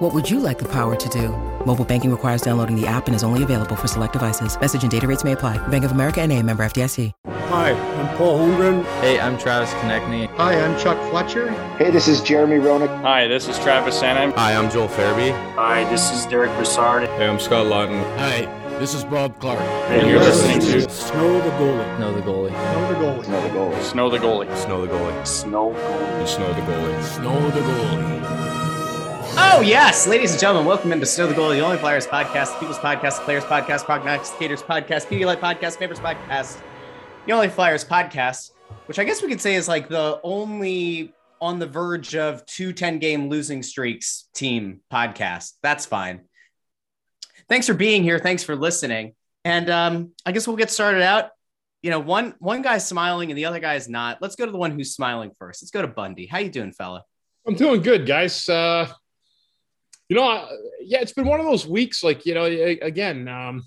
What would you like the power to do? Mobile banking requires downloading the app and is only available for select devices. Message and data rates may apply. Bank of America and a member FDIC. Hi, I'm Paul Holmgren. Hey, I'm Travis Konecny. Hi, I'm Chuck Fletcher. Hey, this is Jeremy Roenick. Hi, this is Travis Sanheim. Hi, I'm Joel Farabee. Hi, this is Derick Brassard. Hey, I'm Scott Laughton. Hi, this is Bob Clarke. And you're listening to Snow the Goalie. Snow the goalie. Snow the Goalie. Snow the goalie. Snow the Goalie. Snow the goalie. Snow Goalie. Snow the goalie. Snow the goalie. Oh, yes, ladies and gentlemen, welcome into Snow the Goalie, the only Flyers podcast, the People's Podcast, the Players Podcast, Prognosticators Podcast, Pedialyte Podcast, Favorites Podcast, the only Flyers podcast, which I guess we could say is like the only on the verge of two 10 game losing streaks team podcast. That's fine. Thanks for being here. Thanks for listening. And um, I guess we'll get started out. You know, one one guy's smiling and the other guy is not. Let's go to the one who's smiling first. Let's go to Bundy. How you doing, fella? I'm doing good, guys. Uh, you know, I, yeah, it's been one of those weeks. Like you know, again, um,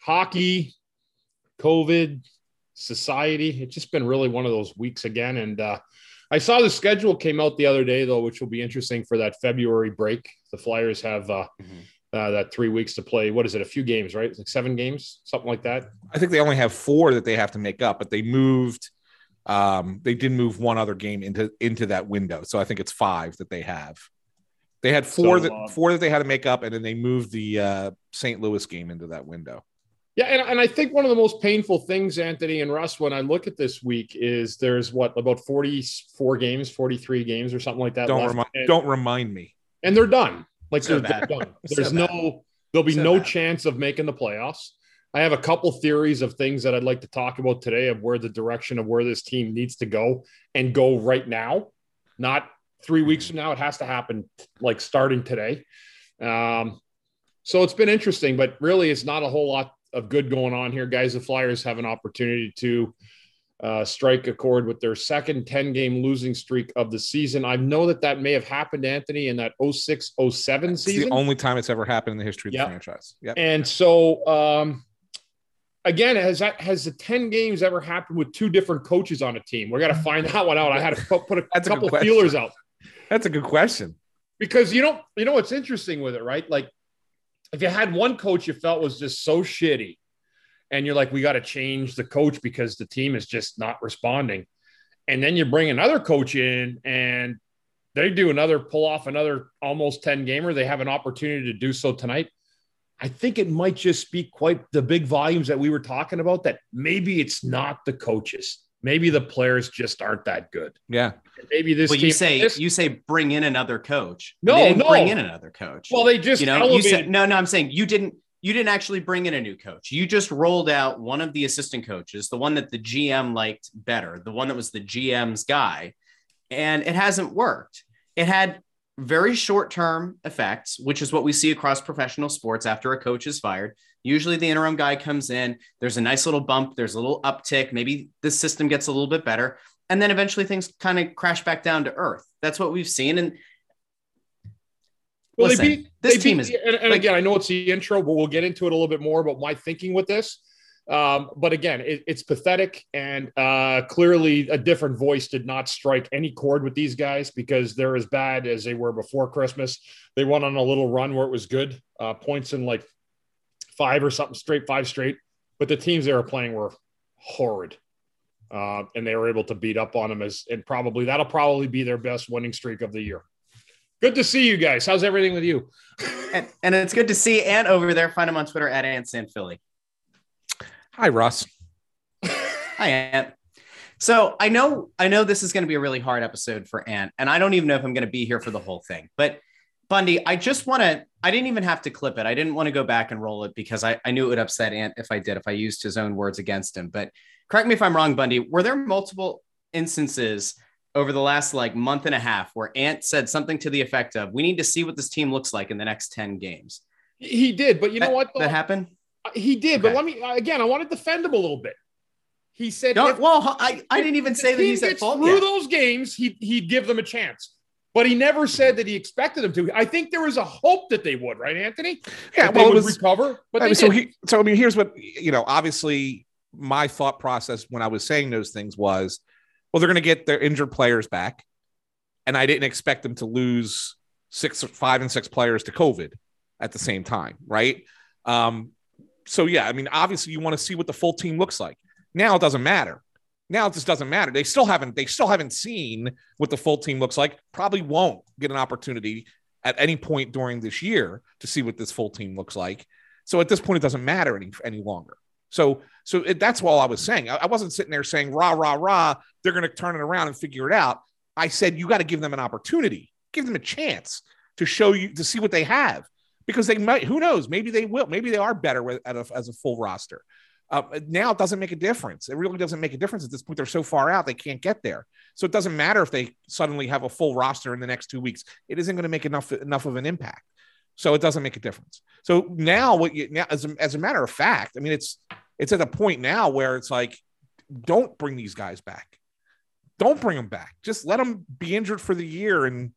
hockey, COVID, society. It's just been really one of those weeks again. And uh, I saw the schedule came out the other day, though, which will be interesting for that February break. The Flyers have uh, mm-hmm. uh, that three weeks to play. What is it? A few games, right? It's like seven games, something like that. I think they only have four that they have to make up, but they moved. Um, they did move one other game into into that window, so I think it's five that they have. They had four so, that uh, four that they had to make up, and then they moved the uh, St. Louis game into that window. Yeah, and, and I think one of the most painful things, Anthony and Russ, when I look at this week, is there's what about 44 games, 43 games, or something like that. Don't remind, don't remind me. And they're done. Like so they're, they're, done. There's so no, there'll be so no bad. chance of making the playoffs. I have a couple theories of things that I'd like to talk about today of where the direction of where this team needs to go and go right now, not three weeks from now. It has to happen like starting today. Um, so it's been interesting, but really, it's not a whole lot of good going on here, guys. The Flyers have an opportunity to uh, strike a chord with their second 10 game losing streak of the season. I know that that may have happened, Anthony, in that 06 07 season. the only time it's ever happened in the history of yep. the franchise. Yeah. And so, um, again, has that has the 10 games ever happened with two different coaches on a team? We're going to find that one out. I had to put a couple a feelers out. That's a good question. Because you know, you know what's interesting with it, right? Like if you had one coach you felt was just so shitty and you're like, we got to change the coach because the team is just not responding. And then you bring another coach in and they do another pull off another almost 10 gamer. They have an opportunity to do so tonight. I think it might just speak quite the big volumes that we were talking about that maybe it's not the coaches maybe the players just aren't that good. Yeah. Maybe this. Well, you say this, you say bring in another coach. No, no, bring in another coach. Well, they just you know elevated. you said no, no. I'm saying you didn't. You didn't actually bring in a new coach. You just rolled out one of the assistant coaches, the one that the GM liked better, the one that was the GM's guy, and it hasn't worked. It had very short term effects, which is what we see across professional sports after a coach is fired. Usually the interim guy comes in, there's a nice little bump, there's a little uptick, maybe the system gets a little bit better, and then eventually things kind of crash back down to earth. That's what we've seen. And well, listen, they beat, this they team beat, is and, and like, again, I know it's the intro, but we'll get into it a little bit more about my thinking with this. Um, but again, it, it's pathetic, and uh, clearly a different voice did not strike any chord with these guys because they're as bad as they were before Christmas. They went on a little run where it was good, uh, points in like five or something straight, five straight. But the teams they were playing were horrid. Uh, and they were able to beat up on them as and probably that'll probably be their best winning streak of the year. Good to see you guys. How's everything with you? and, and it's good to see Ant over there. Find him on Twitter at Ant San Philly. Hi, Russ. Hi, Ant. So I know I know this is going to be a really hard episode for Ant, and I don't even know if I'm going to be here for the whole thing. But Bundy, I just want to, I didn't even have to clip it. I didn't want to go back and roll it because I, I knew it would upset Ant if I did, if I used his own words against him. But correct me if I'm wrong, Bundy, were there multiple instances over the last like month and a half where Ant said something to the effect of, we need to see what this team looks like in the next 10 games? He did, but you know that, what? That happened? Uh, he did, okay. but let me, uh, again, I want to defend him a little bit. He said, if- well, I, I didn't even say that he's at fault. Through yet. those games, he he'd give them a chance. But he never said that he expected them to. I think there was a hope that they would, right, Anthony? Yeah, That well, they it would was- recover. But I mean, so he, so I mean, here's what you know. Obviously, my thought process when I was saying those things was, well, they're going to get their injured players back, and I didn't expect them to lose six, five, and six players to COVID at the same time, right? Um, so yeah, I mean, obviously, you want to see what the full team looks like. Now it doesn't matter. Now it just doesn't matter. They still haven't. They still haven't seen what the full team looks like. Probably won't get an opportunity at any point during this year to see what this full team looks like. So at this point, it doesn't matter any any longer. So so it, that's all I was saying. I, I wasn't sitting there saying rah rah rah. They're going to turn it around and figure it out. I said you got to give them an opportunity, give them a chance to show you to see what they have because they might. Who knows? Maybe they will. Maybe they are better with, a, as a full roster. Uh, now it doesn't make a difference. It really doesn't make a difference at this point. They're so far out they can't get there. So it doesn't matter if they suddenly have a full roster in the next two weeks. It isn't going to make enough enough of an impact. So it doesn't make a difference. So now what you now as a, as a matter of fact, I mean it's it's at a point now where it's like don't bring these guys back. Don't bring them back. Just let them be injured for the year and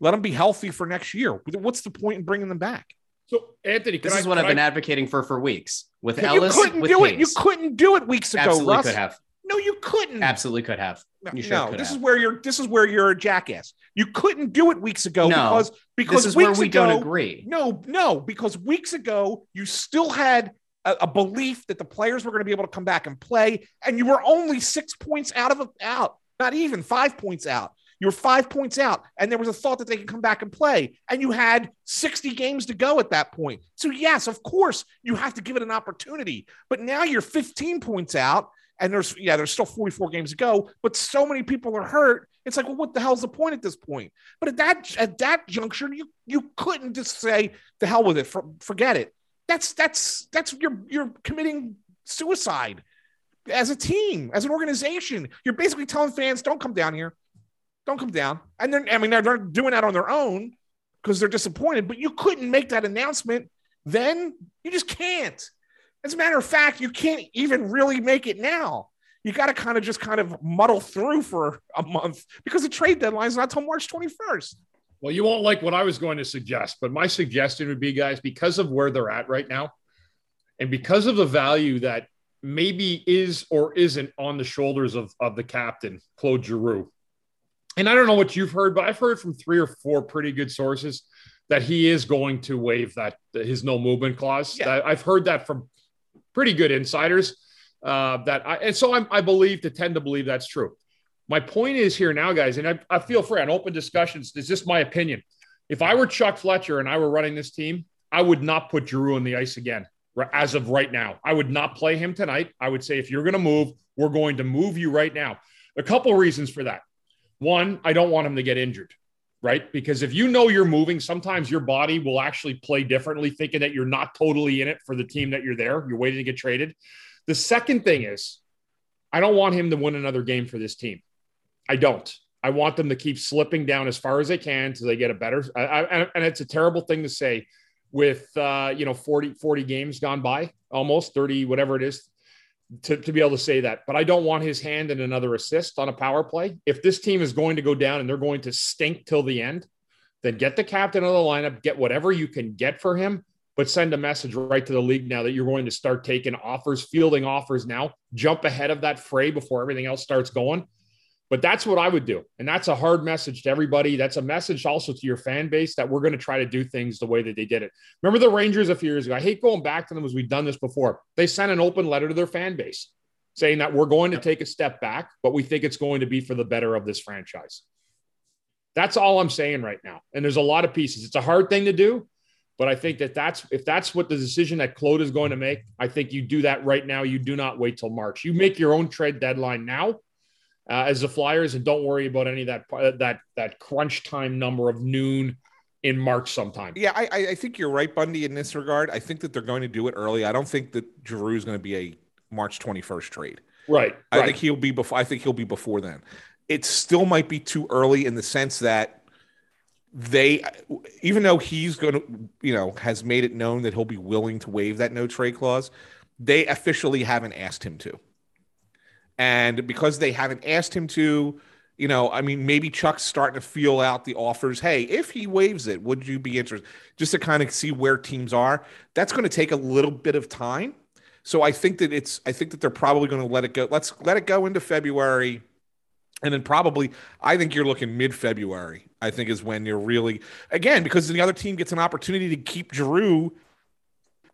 let them be healthy for next year. What's the point in bringing them back? So Anthony, This is I- what I've been I- advocating for for weeks with You Ellis. couldn't with do it. You couldn't do it weeks ago. Absolutely Russ. could have. No, you couldn't. Absolutely could have. No, You sure no, this have. is where you're. This is where you're a jackass. You couldn't do it weeks ago No, because because This is where we ago, don't agree. No, no, because weeks ago you still had a, a belief that the players were going to be able to come back and play, and you were only six points out of a, out, not even five points out. You were five points out, and there was a thought that they could come back and play, and you had 60 games to go at that point. So, yes, of course, you have to give it an opportunity. But now you're 15 points out, and there's, yeah, there's still 44 games to go, but so many people are hurt. It's like, well, what the hell's the point at this point? But at that at that juncture, you you couldn't just say the hell with it, for, forget it. That's that's that's you're you're committing suicide as a team, as an organization. You're basically telling fans, don't come down here, don't come down. And then I mean they're, doing that on their own because they're disappointed. But you couldn't make that announcement then. You just can't. As a matter of fact, you can't even really make it now. You got to kind of just kind of muddle through for a month because the trade deadline is not till March 21st. Well, you won't like what I was going to suggest, but my suggestion would be, guys, because of where they're at right now, and because of the value that maybe is or isn't on the shoulders of, of the captain, Claude Giroux. And I don't know what you've heard, but I've heard from three or four pretty good sources that he is going to waive that his no movement clause. Yeah. I've heard that from pretty good insiders. Uh, that I, and so I'm, I believe to tend to believe that's true. My point is here now, guys, and I, I feel free on open discussions. Is this my opinion? If I were Chuck Fletcher and I were running this team, I would not put Giroux on the ice again. As of right now, I would not play him tonight. I would say if you're going to move, we're going to move you right now. A couple reasons for that. One, I don't want him to get injured, right? Because if you know you're moving, sometimes your body will actually play differently, thinking that you're not totally in it for the team that you're there. You're waiting to get traded. The second thing is, I don't want him to win another game for this team. I don't. I want them to keep slipping down as far as they can so they get a better. I, I, and it's a terrible thing to say with, uh, you know, 40, 40 games gone by, almost 30, whatever it is, to, to be able to say that. But I don't want his hand in another assist on a power play. If this team is going to go down and they're going to stink till the end, then get the captain of the lineup, get whatever you can get for him, but send a message right to the league now that you're going to start taking offers, fielding offers now, jump ahead of that fray before everything else starts going. But that's what I would do. And that's a hard message to everybody. That's a message also to your fan base that we're going to try to do things the way that they did it. Remember the Rangers a few years ago? I hate going back to them as we've done this before. They sent an open letter to their fan base saying that we're going to take a step back, but we think it's going to be for the better of this franchise. That's all I'm saying right now. And there's a lot of pieces. It's a hard thing to do, but I think that that's if that's what the decision that Claude is going to make, I think you do that right now. You do not wait till March. You make your own trade deadline now uh, as the Flyers, and don't worry about any of that uh, that that crunch time number of noon in March sometime. Yeah, I, I- I think you're right, Bundy, in this regard. I think that they're going to do it early. I don't think that Giroux is going to be a March 21st trade. Right. I right. think he'll be before. I think he'll be before then. It still might be too early in the sense that they, even though he's going to, you know, has made it known that he'll be willing to waive that no trade clause, they officially haven't asked him to. And because they haven't asked him to, you know, I mean, maybe Chuck's starting to feel out the offers. Hey, if he waives it, would you be interested? Just to kind of see where teams are. That's going to take a little bit of time. So I think that it's, I think that they're probably going to let it go. Let's let it go into February. And then probably, I think you're looking mid February, I think is when you're really, again, because the other team gets an opportunity to keep Drew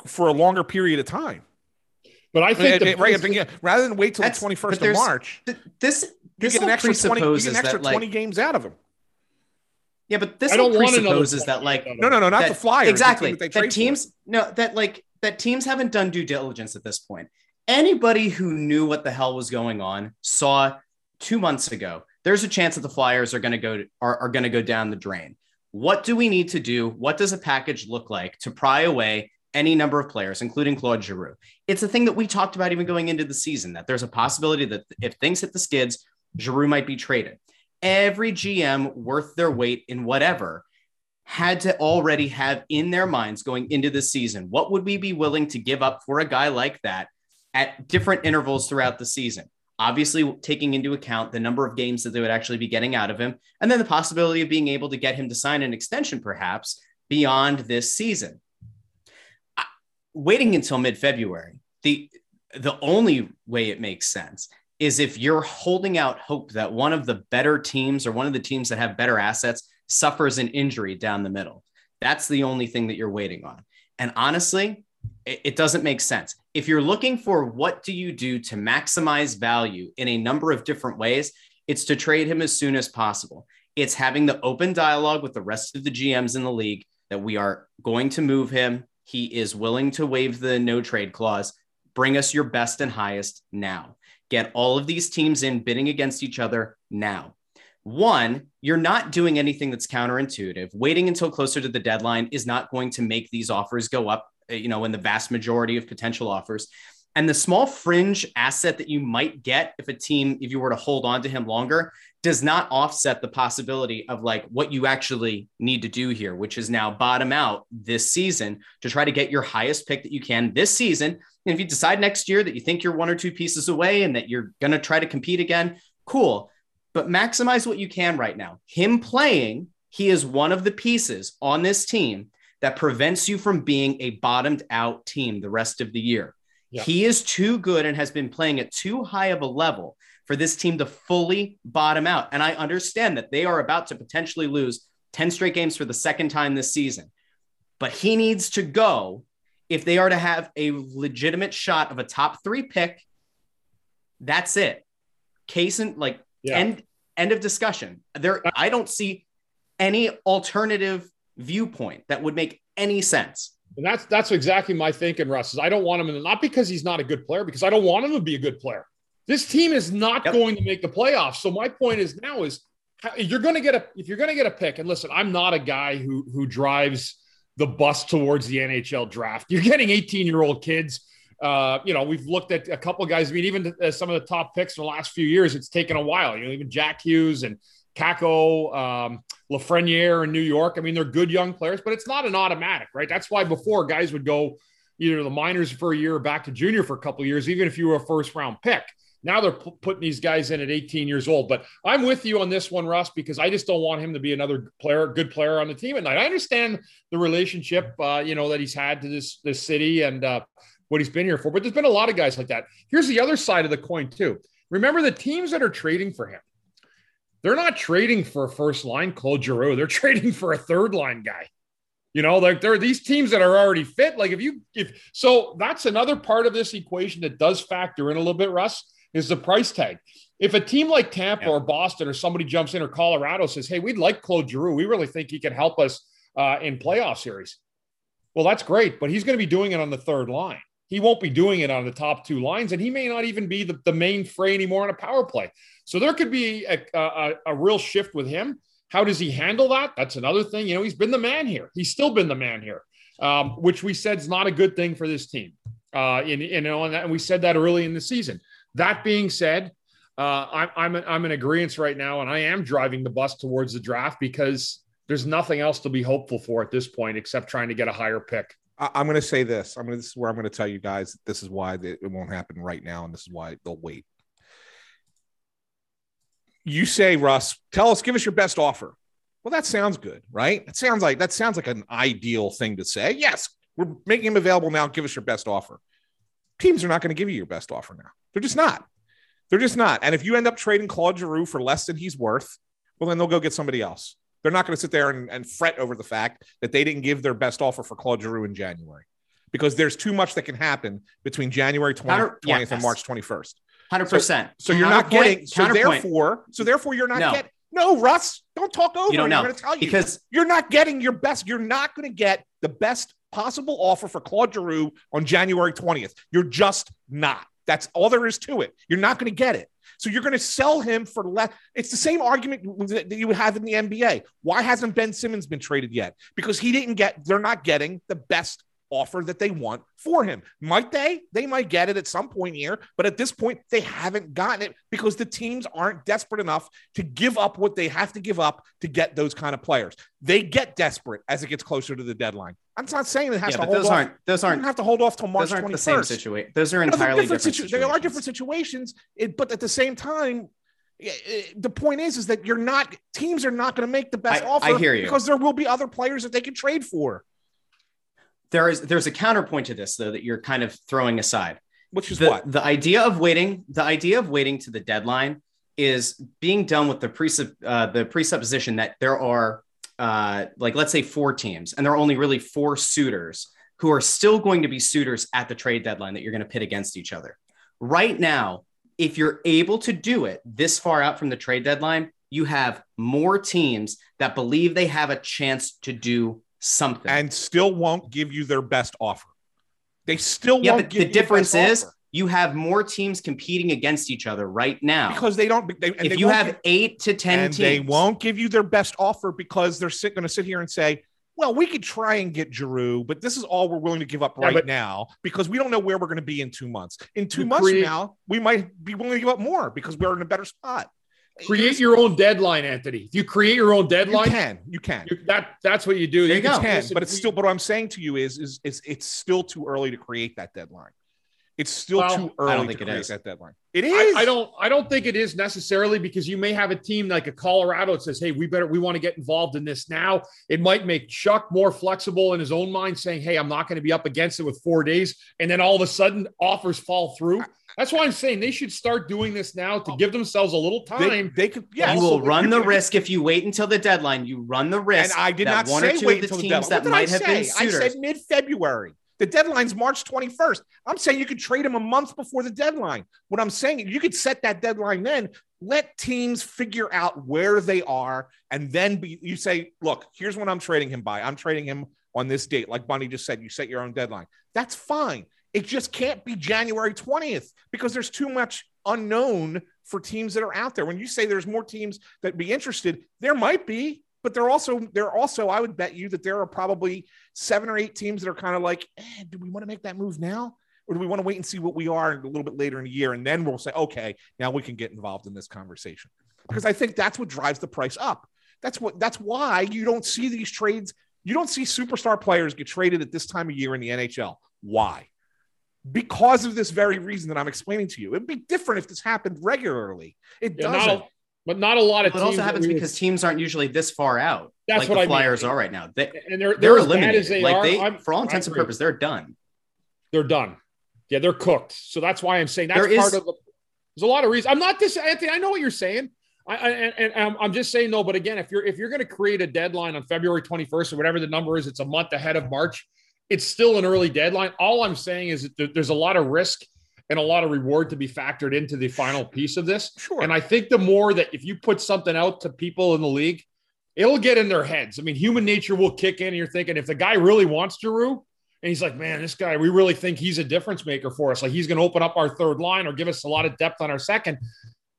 for a longer period of time. But I think, I mean, right, thinking, rather than wait till the 21st of March, th- this you get an extra 20, you get an extra that, 20 games out of him. Yeah, but this I don't want presupposes that like no, no, no, not that, the Flyers. Exactly. The that teams for. no that like that teams haven't done due diligence at this point. Anybody who knew what the hell was going on saw two months ago. There's a chance that the Flyers are going to go are, are going to go down the drain. What do we need to do? What does a package look like to pry away any number of players, including Claude Giroux? It's a thing that we talked about even going into the season that there's a possibility that if things hit the skids, Giroux might be traded. Every GM worth their weight in whatever had to already have in their minds going into the season what would we be willing to give up for a guy like that at different intervals throughout the season obviously taking into account the number of games that they would actually be getting out of him and then the possibility of being able to get him to sign an extension perhaps beyond this season waiting until mid-february the the only way it makes sense is if you're holding out hope that one of the better teams or one of the teams that have better assets suffers an injury down the middle. That's the only thing that you're waiting on. And honestly, it, it doesn't make sense. If you're looking for what do you do to maximize value in a number of different ways, it's to trade him as soon as possible. It's having the open dialogue with the rest of the GMs in the league that we are going to move him. He is willing to waive the no trade clause. Bring us your best and highest now. Get all of these teams in bidding against each other now. One, you're not doing anything that's counterintuitive. Waiting until closer to the deadline is not going to make these offers go up, eh, you know, in the vast majority of potential offers. And the small fringe asset that you might get if a team, if you were to hold on to him longer, does not offset the possibility of like what you actually need to do here, which is now bottom out this season to try to get your highest pick that you can this season. And if you decide next year that you think you're one or two pieces away and that you're going to try to compete again, cool but maximize what you can right now. Him playing, he is one of the pieces on this team that prevents you from being a bottomed out team the rest of the year. Yeah. He is too good and has been playing at too high of a level for this team to fully bottom out. And I understand that they are about to potentially lose 10 straight games for the second time this season. But he needs to go if they are to have a legitimate shot of a top three pick. That's it. Case and like yeah. End end of discussion. There, uh, I don't see any alternative viewpoint that would make any sense. And that's that's exactly my thinking, Russ. Is I don't want him in, not because he's not a good player, because I don't want him to be a good player. This team is not yep. going to make the playoffs. So my point is now is you're going to get a if you're going to get a pick. And listen, I'm not a guy who who drives the bus towards the NHL draft. You're getting 18 year old kids uh, you know, we've looked at a couple guys. I mean, even uh, some of the top picks in the last few years, it's taken a while. You know, even Jack Hughes and Kakko, um, Lafreniere in New York. I mean, they're good young players, but it's not an automatic, right? That's why before guys would go either the minors for a year or back to junior for a couple years, even if you were a first round pick. Now they're p- putting these guys in at 18 years old. But I'm with you on this one, Russ, because I just don't want him to be another player, good player on the team at night. I understand the relationship, uh, you know, that he's had to this this city, and uh, what he's been here for. But there's been a lot of guys like that. Here's the other side of the coin, too. Remember the teams that are trading for him, they're not trading for a first line Claude Giroux. They're trading for a third line guy. You know, like there are these teams that are already fit. Like if you if so, that's another part of this equation that does factor in a little bit, Russ, is the price tag. If a team like Tampa yeah. or Boston or somebody jumps in or Colorado says, "Hey, we'd like Claude Giroux. We really think he can help us uh, in playoff series," well, that's great, but he's going to be doing it on the third line he won't be doing it on the top two lines, and he may not even be the, the main fray anymore on a power play. So there could be a, a, a, real shift with him. How does he handle that? That's another thing. You know, he's been the man here. He's still been the man here, um, which we said is not a good thing for this team. Uh, in, you know, and, that, and we said that early in the season. That being said, uh, I'm I'm I'm in agreement right now, and I am driving the bus towards the draft because there's nothing else to be hopeful for at this point except trying to get a higher pick. I, am going to say this. I'm going. This is where I'm going to tell you guys. This is why it won't happen right now, and this is why they'll wait. you say, Russ, tell us, give us your best offer. Well, that sounds good, right? It sounds like that sounds like an ideal thing to say. Yes, we're making him available now. Give us your best offer. Teams are not going to give you your best offer now. They're just not. They're just not. And if you end up trading Claude Giroux for less than he's worth, well, then they'll go get somebody else. They're not going to sit there and, and fret over the fact that they didn't give their best offer for Claude Giroux in January because there's too much that can happen between January 20th, 20th yes. and March 21st. Hundred percent. So, so you're not getting. So therefore, so therefore, you're not no. getting. No, Russ, don't talk over. You don't know. I'm going to tell you because you're not getting your best. You're not going to get the best possible offer for Claude Giroux on January 20th. You're just not. That's all there is to it. You're not going to get it. So you're going to sell him for less. It's the same argument that you would have in the NBA. Why hasn't Ben Simmons been traded yet? Because he didn't get. They're not getting the best offer that they want for him. Might they? They might get it at some point here, but at this point, they haven't gotten it because the teams aren't desperate enough to give up what they have to give up to get those kind of players. They get desperate as it gets closer to the deadline. I'm not saying it has yeah, to hold those off. Aren't, those aren't have to hold off till March those aren't 21st. The same situation. Those are entirely different, different situ- They are different situations, it, but at the same time, the point is, is that you're not teams are not going to make the best I, offer I hear you. because there will be other players that they can trade for there is there's a counterpoint to this though that you're kind of throwing aside which is the, what the idea of waiting the idea of waiting to the deadline is being done with the presupp, uh, the presupposition that there are uh, like let's say four teams and there are only really four suitors who are still going to be suitors at the trade deadline that you're going to pit against each other right now if you're able to do it this far out from the trade deadline you have more teams that believe they have a chance to do something and still won't give you their best offer. They still yeah, won't but the difference is offer. You have more teams competing against each other right now because they don't. They, if they you have give, eight to ten and teams, they won't give you their best offer because they're going to sit here and say, "Well, we could try and get Giroux, but this is all we're willing to give up right yeah, now because we don't know where we're going to be in two months. In two months create, now, we might be willing to give up more because we're in a better spot." Create your own deadline, Anthony. If you create your own deadline, you can. You can. You, that that's what you do. There you, you go. Can, but it's still. But what I'm saying to you is, is, is it's still too early to create that deadline. It's still well, too early I don't think to create that deadline. It is. I, I, don't. I don't think it is necessarily because you may have a team like a Colorado that says, "Hey, we better. We want to get involved in this now." It might make Chuck more flexible in his own mind, saying, "Hey, I'm not going to be up against it with four days," and then all of a sudden offers fall through. That's why I'm saying they should start doing this now to give themselves a little time. They, they could, yeah. You will run the risk if you wait until the deadline. You run the risk. And I did not one say or two wait of the until teams the that might have been suitors. I said mid-February. The deadline's March 21st. I'm saying you could trade him a month before the deadline. What I'm saying, you could set that deadline then. Let teams figure out where they are, and then be, you say, "Look, here's what I'm trading him by. I'm trading him on this date." Like Bundy just said, you set your own deadline. That's fine. It just can't be January 20th because there's too much unknown for teams that are out there. When you say there's more teams that be interested, there might be, but there also they're also I would bet you that there are probably seven or eight teams that are kind of like, eh, do we want to make that move now? Or do we want to wait and see what we are a little bit later in the year? And then we'll say, okay, now we can get involved in this conversation. Because I think that's what drives the price up. That's what that's why you don't see these trades. You don't see superstar players get traded at this time of year in the NHL. Why? because of this very reason that I'm explaining to you. It'd be different if this happened regularly. It yeah, doesn't. Not but not a lot of. It also happens because teams aren't usually this far out. That's like what the I Flyers mean. are right now. They, and they're they're, they're eliminated. They like are, they, I'm, for all intents and purposes, they're done. They're done. Yeah, they're cooked. So that's why I'm saying that's there part is, of. The, there's a lot of reasons. I'm not this, Anthony. I know what you're saying. I, I and, and I'm just saying no. But again, if you're if you're going to create a deadline on February 21st or whatever the number is, it's a month ahead of March. It's still an early deadline. All I'm saying is that there's a lot of risk and a lot of reward to be factored into the final piece of this. Sure. And I think the more that if you put something out to people in the league, it'll get in their heads. I mean, human nature will kick in, and you're thinking if the guy really wants Giroux, and he's like, man, this guy, we really think he's a difference maker for us. Like he's going to open up our third line or give us a lot of depth on our second.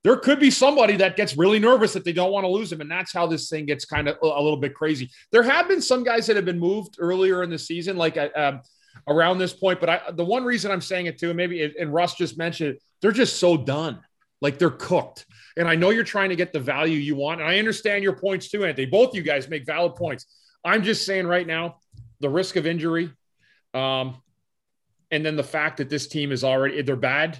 There could be somebody that gets really nervous that they don't want to lose him. And that's how this thing gets kind of a little bit crazy. There have been some guys that have been moved earlier in the season, like uh, um, around this point. But I, the one reason I'm saying it too, and maybe, and Russ just mentioned it, they're just so done. Like they're cooked. And I know you're trying to get the value you want. And I understand your points too, Anthony. Both you guys make valid points. I'm just saying right now, the risk of injury, um, and then the fact that this team is already, they're bad.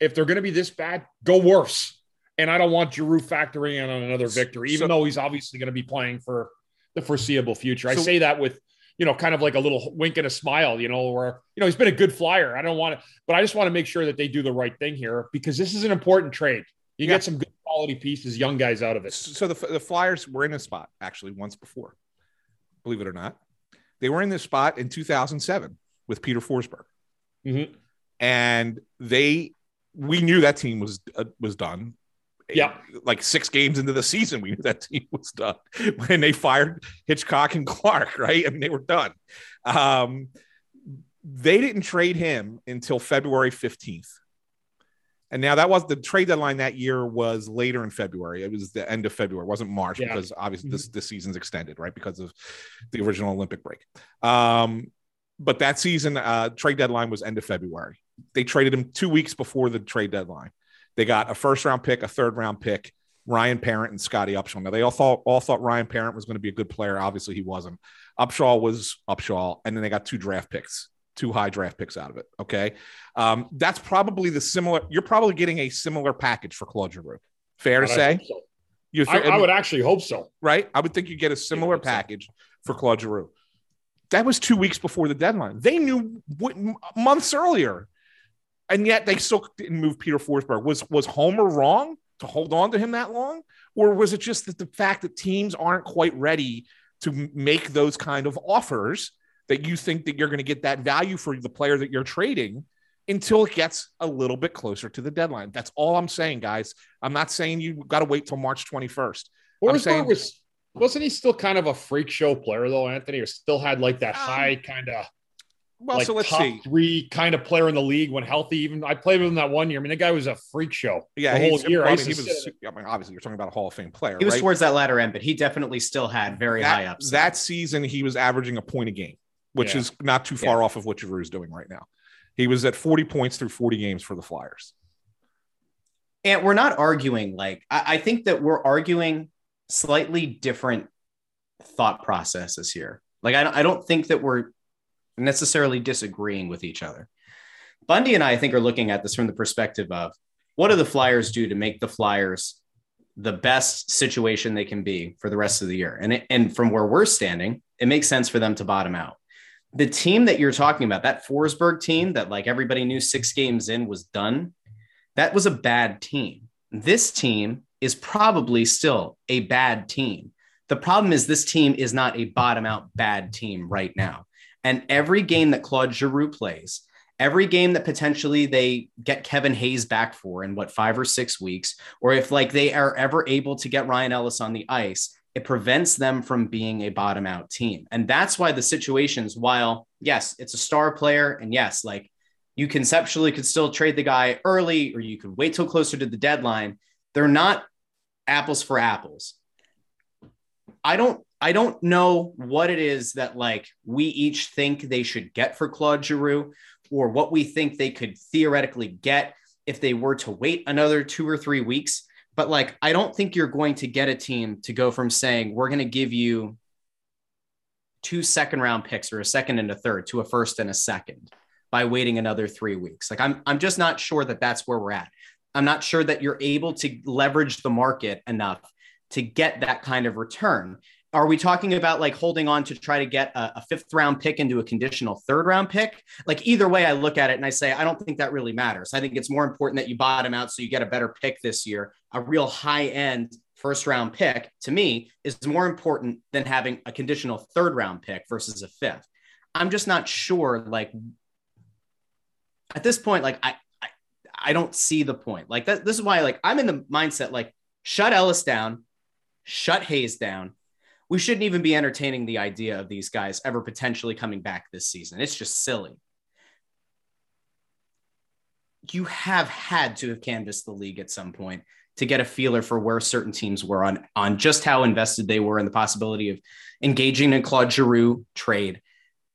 If they're going to be this bad, go worse And I don't want Giroux factoring in on another victory, even So- though he's obviously going to be playing for the foreseeable future. I say that with, you know, kind of like a little wink and a smile, you know, where, you know, he's been a good flyer. I don't want to, but I just want to make sure that they do the right thing here because this is an important trade. You Yeah. get some good quality pieces, young guys out of it. So the, the Flyers were in a spot actually once before, believe it or not. They were in this spot in 2007 with Peter Forsberg. Mhm. and they we knew that team was uh, was done. Yeah. like six games into the season, we knew that team was done when they fired Hitchcock and Clarke. Right, I mean they were done. Um, they didn't trade him until February fifteenth. And now that was the trade deadline that year was later in February. It was the end of February. It wasn't March Yeah. because obviously this this season's extended, right? Because of the original Olympic break. Um, but that season uh, trade deadline was end of February. They traded him two weeks before the trade deadline. They got a first round pick, a third round pick, Ryan Parent and Scottie Upshall. Now they all thought all thought Ryan Parent was going to be a good player. Obviously, he wasn't. Upshall was Upshaw, and then they got two draft picks, two high draft picks out of it. Okay, um, that's probably the similar. You're probably getting a similar package for Claude Giroux. Fair to But I say, so. you I, I would actually hope so. right? I would think you get a similar hope so. package for Claude Giroux. That was two weeks before the deadline. They knew what, months earlier, and yet they still didn't move Peter Forsberg. Was was Homer wrong to hold on to him that long, or was it just that the fact that teams aren't quite ready to make those kind of offers that you think that you're going to get that value for the player that you're trading until it gets a little bit closer to the deadline? That's all I'm saying, guys. I'm not saying you got to wait till March 21st. I'm Forsberg saying- was wasn't he still kind of a freak show player though, Anthony? Or still had like that Um, high kind of Well, like so let's top see. three kind of player in the league when healthy. Even I played with him that one year. I mean, the guy was a freak show. Yeah, the whole year. I I mean, he was. I mean, obviously, you're talking about a Hall of Fame player. He was right? towards that latter end, but he definitely still had very that, high ups. That season, he was averaging a point a game, which Yeah. is not too far off of what Giroux is doing right now. He was at 40 points through 40 games for the Flyers. and we're not arguing like I, I think that we're arguing slightly different thought processes here like I don't, I don't think that we're necessarily disagreeing with each other bundy and i, I think are looking at this from the perspective of what do the flyers do to make the flyers the best situation they can be for the rest of the year and, it, and from where we're standing it makes sense for them to bottom out the team that you're talking about that forsberg team that like everybody knew six games in was done that was a bad team. This team is probably still a bad team. The problem is this team is not a bottom out bad team right now. And every game that Claude Giroux plays, every game that potentially they get Kevin Hayes back for in what five or six weeks, or if like they are ever able to get Ryan Ellis on the ice, it prevents them from being a bottom out team. And that's why the situations, while yes, it's a star player, and yes, like you conceptually could still trade the guy early or you could wait till closer to the deadline. They're not apples for apples. I don't I don't know what it is that like we each think they should get for Claude Giroux or what we think they could theoretically get if they were to wait another 2 or 3 weeks. But like I don't think you're going to get a team to go from saying we're going to give you two second round picks or a second and a third to a first and a second by waiting another three weeks. Like I'm, I'm just not sure that that's where we're at. I'm not sure that you're able to leverage the market enough to get that kind of return. Are we talking about like holding on to try to get a, a fifth round pick into a conditional third round pick? Like either way, I look at it and I say, I don't think that really matters. I think it's more important that you bottom out so you get a better pick this year. A real high end first round pick to me is more important than having a conditional third round pick versus a fifth. I'm just not sure like at this point, like I, I, I don't see the point. Like that, this is why, like I'm in the mindset, like shut Ellis down, shut Hayes down. We shouldn't even be entertaining the idea of these guys ever potentially coming back this season. It's just silly. You have had to have canvassed the league at some point to get a feeler for where certain teams were on on just how invested they were in the possibility of engaging in Claude Giroux trade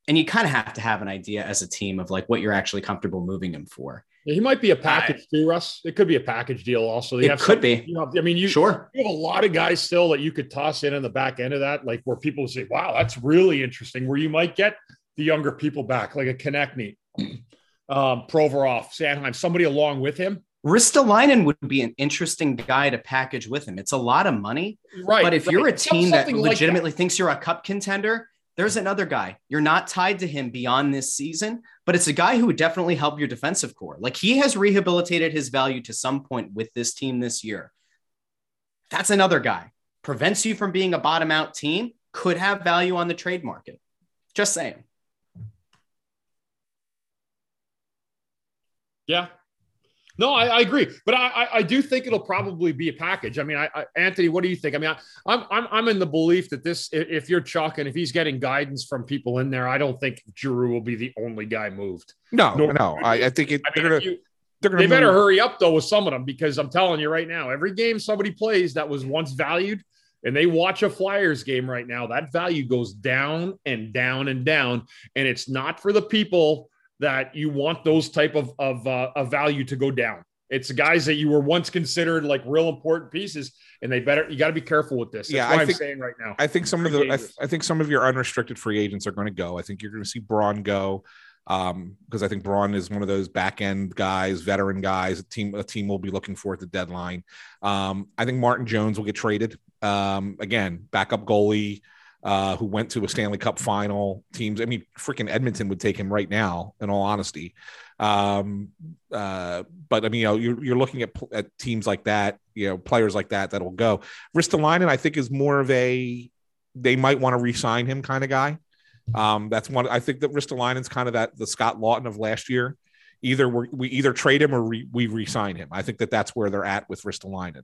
and you kind of have to have an idea as a team of like what you're actually comfortable moving him for. He might be a package too, Russ. It could be a package deal also. They It have could be. You know, I mean, you Sure. you have a lot of guys still that you could toss in on the back end of that, like where people say, "Wow, that's really interesting." Where you might get the younger people back, like a Konecny, um, Provorov, Sanheim, somebody along with him Ristolainen would be an interesting guy to package with him. It's a lot of money, right? But if right. you're a team that Something like legitimately that. thinks you're a cup contender, there's another guy. You're not tied to him beyond this season, but it's a guy who would definitely help your defensive core. Like he has rehabilitated his value to some point with this team this year. That's another guy. Prevents you from being a bottom out team, could have value on the trade market. Just saying. Yeah. No, I, I agree, but I, I, I do think it'll probably be a package. I mean, I, I, Anthony, what do you think? I mean, I, I'm I'm I'm in the belief that this, if you're Chuck and if he's getting guidance from people in there, I don't think Giroux will be the only guy moved. No, No. no, I, I think it, I mean, they're gonna they're gonna they better move- hurry up though with some of them because I'm telling you right now, every game somebody plays that was once valued, and they watch a Flyers game right now, that value goes down and down and down, and it's not for the people that you want those type of of, uh, of value to go down. It's guys that you were once considered like real important pieces, and they better you got to be careful with this. That's Yeah, what I I'm think- saying right now. I think some of the I, th- I think some of your unrestricted free agents are going to go. I think you're going to see Braun go um, because I think Braun is one of those back end guys, veteran guys. A team a team will be looking for at the deadline. Um, I think Martin Jones will get traded. Um, again, backup goalie uh, who went to a Stanley Cup final. Teams, I mean, freaking Edmonton would take him right now. In all honesty, um, uh, but I mean, you know, you're, you're looking at, at teams like that, you know, players like that that'll go. Ristolainen, I think, is more of a they might want to re-sign him kind of guy. Um, that's one. I think that Ristolainen's kind of that the Scott Laughton of last year. Either we're, we either trade him or re, we re-sign him. I think that that's where they're at with Ristolainen.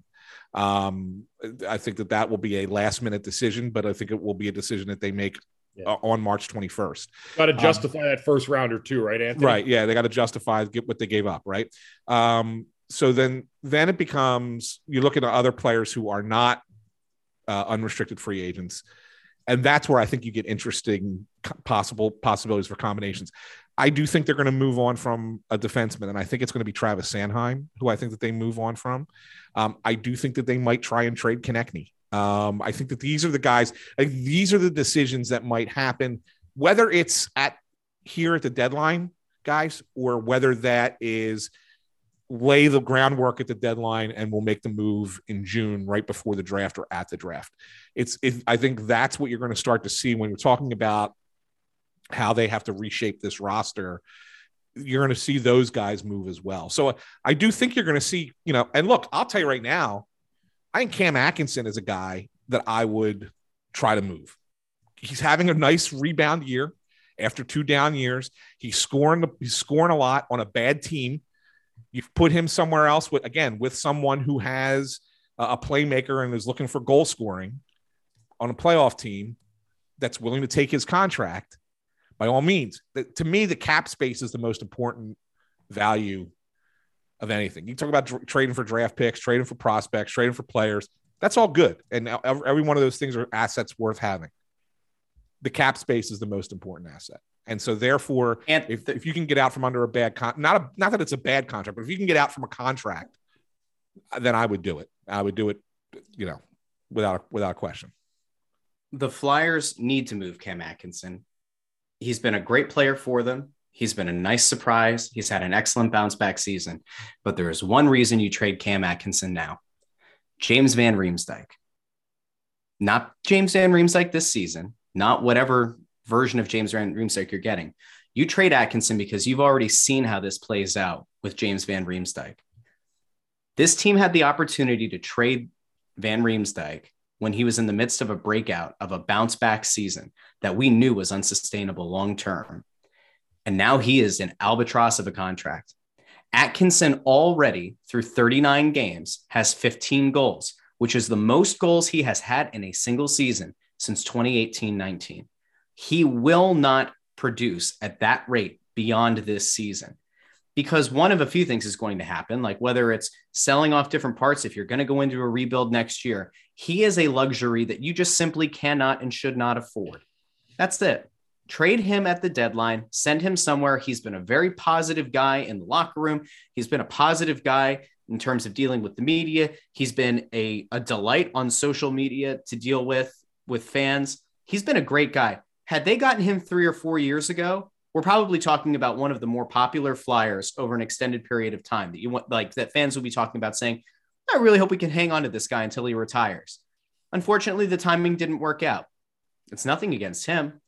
Um, I think that that will be a last-minute decision, but I think it will be a decision that they make Yeah. uh, on March 21st. Got to justify that first rounder too, right, Anthony? Right. Yeah, they got to justify get what they gave up, right? Um, so then then it becomes you look at other players who are not uh, unrestricted free agents, and that's where I think you get interesting possible possibilities for combinations. I do think they're going to move on from a defenseman, and I think it's going to be Travis Sanheim, who I think that they move on from. Um, I do think that they might try and trade Konecny. Um, I think that these are the guys. These are the decisions that might happen, whether it's at here at the deadline, guys, or whether that is lay the groundwork at the deadline and we'll make the move in June right before the draft or at the draft. It's it, I think that's what you're going to start to see when you're talking about how they have to reshape this roster. You're going to see those guys move as well. So I do think you're going to see, you know, and look, I'll tell you right now, I think Cam Atkinson is a guy that I would try to move. He's having a nice rebound year after two down years. He's scoring he's scoring a lot on a bad team. You've put him somewhere else with again with someone who has a playmaker and is looking for goal scoring on a playoff team that's willing to take his contract. By all means, The- to me, the cap space is the most important value of anything. You talk about dr- trading for draft picks, trading for prospects, trading for players. That's all good, and ev- every one of those things are assets worth having. The cap space is the most important asset, and so therefore, And if, if you can get out from under a bad con, not a, not that it's a bad contract, but if you can get out from a contract, uh, then I would do it. I would do it, you know, without without a question. the Flyers need to move Cam Atkinson. He's been a great player for them. He's been a nice surprise. He's had an excellent bounce back season. But there is one reason you trade Cam Atkinson now James Van Riemsdyk. Not James Van Riemsdyk this season, not whatever version of James Van Riemsdyk you're getting. You trade Atkinson because you've already seen how this plays out with James Van Riemsdyk. This team had the opportunity to trade Van Riemsdyk when he was in the midst of a breakout of a bounce back season that we knew was unsustainable long term. And now he is an albatross of a contract. Atkinson already through 39 games has 15 goals, which is the most goals he has had in a single season since 2018 19. He will not produce at that rate beyond this season because one of a few things is going to happen, like whether it's selling off different parts, if you're going to go into a rebuild next year, he is a luxury that you just simply cannot and should not afford. That's it. Trade him at the deadline, send him somewhere. He's been a very positive guy in the locker room. He's been a positive guy in terms of dealing with the media. He's been a, a delight on social media to deal with with fans. He's been a great guy. Had they gotten him three or four years ago, we're probably talking about one of the more popular flyers over an extended period of time that you want, like that fans will be talking about saying, I really hope we can hang on to this guy until he retires. Unfortunately, the timing didn't work out. It's nothing against him,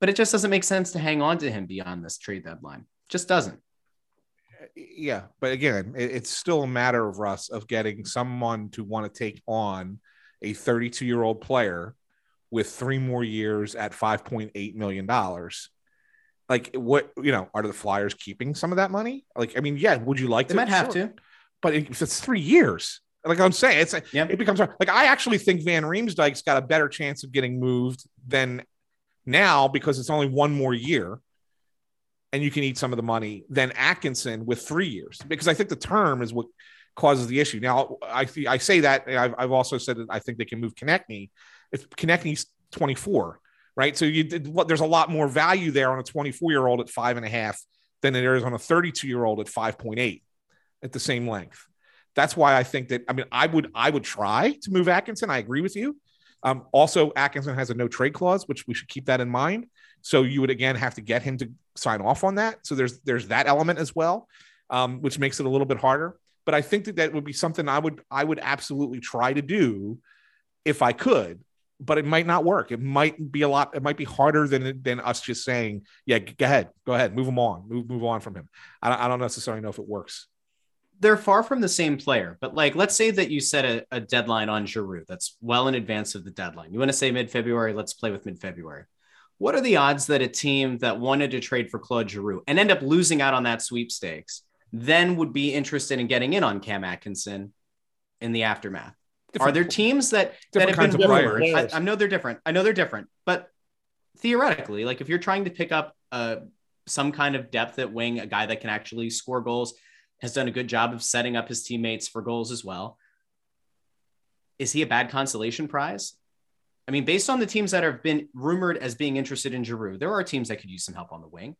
but it just doesn't make sense to hang on to him beyond this trade deadline. Just doesn't. Yeah, but again, it's still a matter of Russ of getting someone to want to take on a 32 year old player with three more years at 5.8 million dollars. Like what you know are the flyers keeping some of that money? Like i mean yeah would you like they to? might have sure. to. But if it's three years. Like i'm saying it's yeah. it becomes like i actually think van riemsdyk's got a better chance of getting moved than now because it's only one more year and you can eat some of the money than atkinson with three years. Because i think the term is what causes the issue. Now i i say that i've, I've also said that i think they can move Konecny if Konecny's 24 right? So you did, there's a lot more value there on a 24 year old at five and a half than there is on a 32 year old at 5.8 at the same length. That's why I think that I mean I would I would try to move Atkinson. I agree with you. Um, also, Atkinson has a no trade clause, which we should keep that in mind. So you would again have to get him to sign off on that. So there's there's that element as well, um, which makes it a little bit harder. But I think that that would be something I would I would absolutely try to do if I could but it might not work. It might be a lot. It might be harder than than us just saying, "Yeah, go ahead, go ahead, move him on, move move on from him." I don't, I don't necessarily know if it works. They're far from the same player, but like, let's say that you set a, a deadline on Giroux that's well in advance of the deadline. You want to say mid February? Let's play with mid February. What are the odds that a team that wanted to trade for Claude Giroux and end up losing out on that sweepstakes then would be interested in getting in on Cam Atkinson in the aftermath? Different, Are there teams that that have been rumored? I, I, know they're different. I know they're different, but theoretically, like if you're trying to pick up uh, some kind of depth at wing, a guy that can actually score goals, has done a good job of setting up his teammates for goals as well. Is he a bad consolation prize? I mean, based on the teams that have been rumored as being interested in Giroux, there are teams that could use some help on the wing.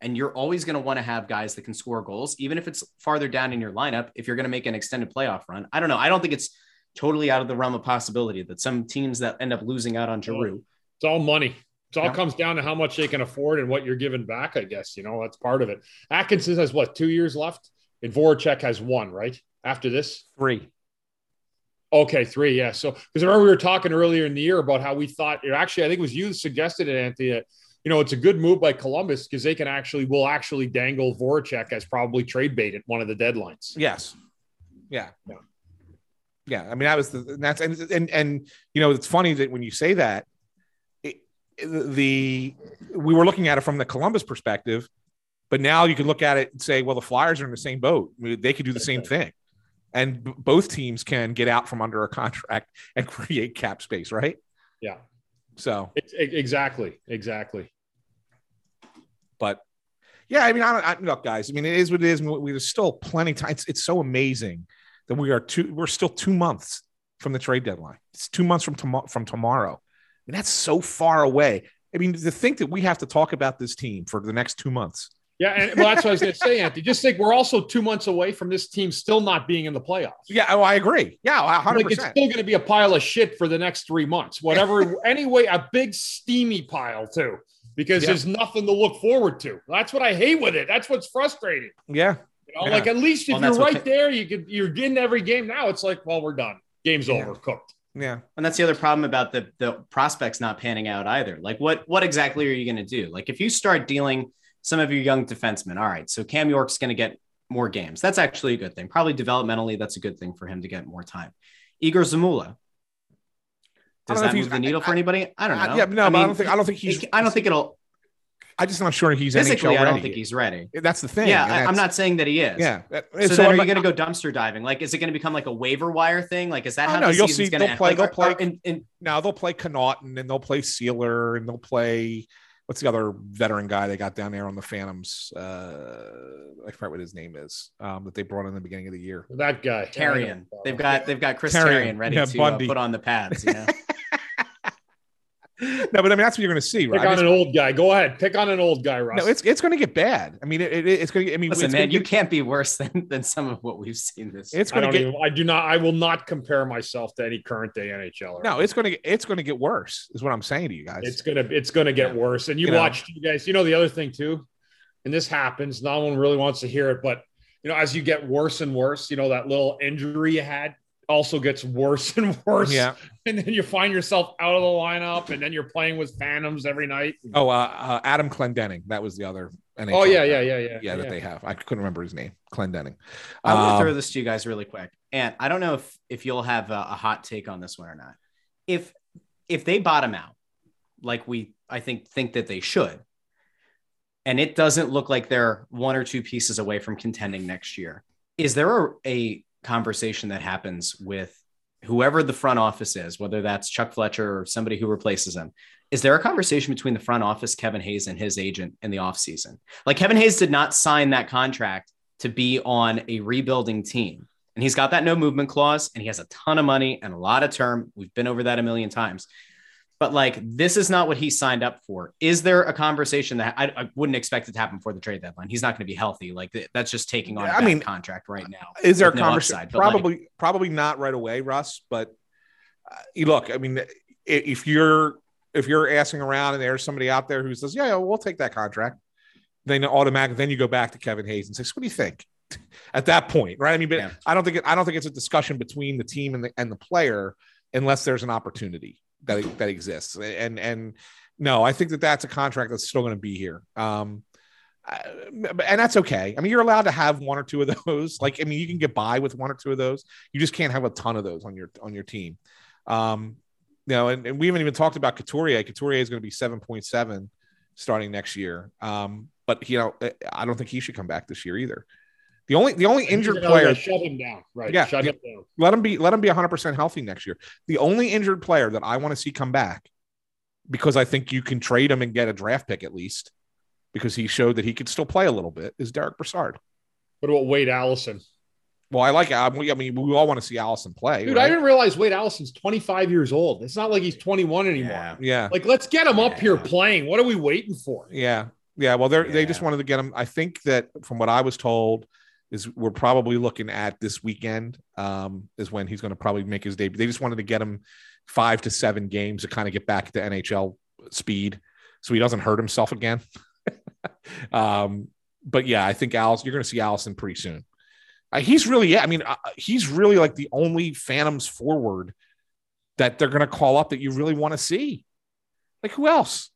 And you're always going to want to have guys that can score goals, even if it's farther down in your lineup, if you're going to make an extended playoff run. I don't know. I don't think it's totally out of the realm of possibility that some teams that end up losing out on Giroux. It's all money. It all yeah. comes down to how much they can afford and what you're giving back, I guess. You know, that's part of it. Atkinson has what, two years left? And Voracek has one, right? After this? Three. Okay, three, yeah. So because remember we were talking earlier in the year about how we thought actually I think it was you that suggested it, Anthony, that you know it's a good move by Columbus because they can actually will actually dangle Voracek as probably trade bait at one of the deadlines. Yes. Yeah. yeah yeah i mean that was the that's and and and you know it's funny that when you say that it, the we were looking at it from the columbus perspective but now you can look at it and say well the flyers are in the same boat. I mean, they could do the same thing. And b- both teams can get out from under a contract and create cap space right? Yeah. So. It's, exactly exactly. But yeah i mean I, don't I look guys i mean it is what it is we, there's still plenty of time it's, it's so amazing then we are two. We're still two months from the trade deadline. It's two months from tomorrow. From tomorrow, and that's so far away. I mean, to think that we have to talk about this team for the next two months. Yeah, and well, that's what I was going to say, Anthony. Just think we're also two months away from this team still not being in the playoffs. Yeah, oh, I agree. Yeah, hundred like It's still going to be a pile of shit for the next three months. Whatever. anyway, a big steamy pile too, because yeah. there's nothing to look forward to. That's what I hate with it. That's what's frustrating. Yeah, know, yeah. like at least if well, you're right there, you could you're getting every game now. It's like, well, we're done. Game's yeah. over, cooked. Yeah. And that's the other problem about the the prospects not panning out either. Like what what exactly are you going to do? Like if you start dealing some of your young defensemen, all right, so Cam York's going to get more games. That's actually a good thing. Probably developmentally, that's a good thing for him to get more time. Egor Zamula. Does that move the needle I, for anybody? I don't know. I, yeah, no, I, mean, I don't think I don't think he's. I don't think it'll. I'm just not sure he's physically. NHL I don't think he's ready. That's the thing. Yeah, I'm not saying that he is. Yeah. So, so then, are you going to go dumpster diving? Like, is it going to become like a waiver wire thing? Like, is that how? No, you'll see. They'll play. Like, they'll play. In, in, now they'll play Connauton and they'll play Seeler and they'll play. What's the other veteran guy they got down there on the Phantoms? Uh, I forget what his name is. Um, that they brought in the beginning of the year. That guy, Therien. They've got they've got Chris Therien, ready yeah, to uh, put on the pads. You know? no, but I mean that's what you're going to see, Right? Pick right? on an old guy. Go ahead. Pick on an old guy, Russ. no, it's it's going to get bad. I mean, it, it- it's going to. I mean, Listen, man, you get, can't be worse than than some of what we've seen this. it's I going to don't get. even. I do not. I will not compare myself to any current day NHL. No, it's going to it's going to get worse. Is what I'm saying to you guys. It's gonna. It's gonna get worse. And you, You know. you guys. You know the other thing too, and this happens. No one really wants to hear it, but you know, as you get worse and worse, you know that little injury you had also gets worse and worse. yeah. and then you find yourself out of the lineup, and then you're playing with phantoms every night. Oh, uh, uh, Adam Clendening. That was the other. NHL Oh yeah, guy. yeah, yeah, yeah. yeah, that they have. I couldn't remember his name. Clendening. I want to throw this to you guys really quick, and I don't know if if you'll have a, a hot take on this one or not. If if they bottom out, like we I think think that they should, and it doesn't look like they're one or two pieces away from contending next year, is there a, a conversation that happens with whoever the front office is, whether that's Chuck Fletcher or somebody who replaces him? Is there a conversation between the front office, Kevin Hayes, and his agent in the offseason? Like Kevin Hayes did not sign that contract to be on a rebuilding team. And he's got that no movement clause and he has a ton of money and a lot of term. We've been over that a million times. But like, this is not what he signed up for. Is there a conversation that I, I wouldn't expect it to happen before the trade deadline? He's not going to be healthy. Like, that's just taking on a I mean, contract right now. Is there a no conversation? but, like- probably, probably not right away, Russ. But uh, you look, I mean, if you're if you're asking around and there's somebody out there who says, "Yeah, yeah we'll take that contract," then automatic, then you go back to Kevin Hayes and say, "So "What do you think?" At that point, right? I mean, but Yeah. I don't think it, I don't think it's a discussion between the team and the and the player unless there's an opportunity that that exists. And and no, I think that that's a contract that's still going to be here. Um, and that's okay. I mean, you're allowed to have one or two of those. Like, I mean, you can get by with one or two of those. You just can't have a ton of those on your on your team. Um, you know, and, and we haven't even talked about Couturier. Couturier is going to be seven point seven starting next year. Um, but you know, I don't think he should come back this year either. The only the only injured oh, Yeah, player shut him down. Right. Yeah. Shut him down. let him be let him be 100% healthy next year. The only injured player that I want to see come back because I think you can trade him and get a draft pick at least because he showed that he could still play a little bit is Derick Brassard. What about Wade Allison? Well, I like I mean, we all want to see Allison play. Dude, I didn't realize Wade Allison's 25 years old. It's not like he's 21 anymore. Yeah. yeah. Like, let's get him up here playing. What are we waiting for? Yeah. Yeah. Well, they're, they just wanted to get him. I think that from what I was told, is we're probably looking at this weekend um, is when he's going to probably make his debut. They just wanted to get him five to seven games to kind of get back to NHL speed so he doesn't hurt himself again. um, but yeah, I think Allison, you're going to see Allison pretty soon. Uh, he's really, yeah, I mean, uh, he's really like the only Phantoms forward that they're going to call up that you really want to see. Like who else?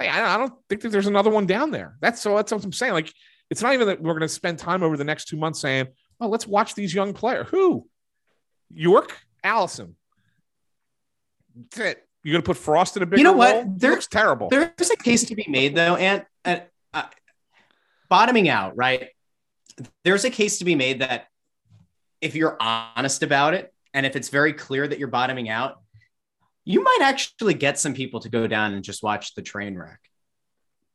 I I don't think that there's another one down there. That's so that's what I'm saying. Like, it's not even that we're going to spend time over the next two months saying, "Oh, let's watch these young players." Who? York, Allison. That's it. You're going to put Frost in a bigger know what? role? He There- looks terrible. There's a case to be made though, and, and uh, bottoming out, right? There's a case to be made that if you're honest about it, and if it's very clear that you're bottoming out, you might actually get some people to go down and just watch the train wreck.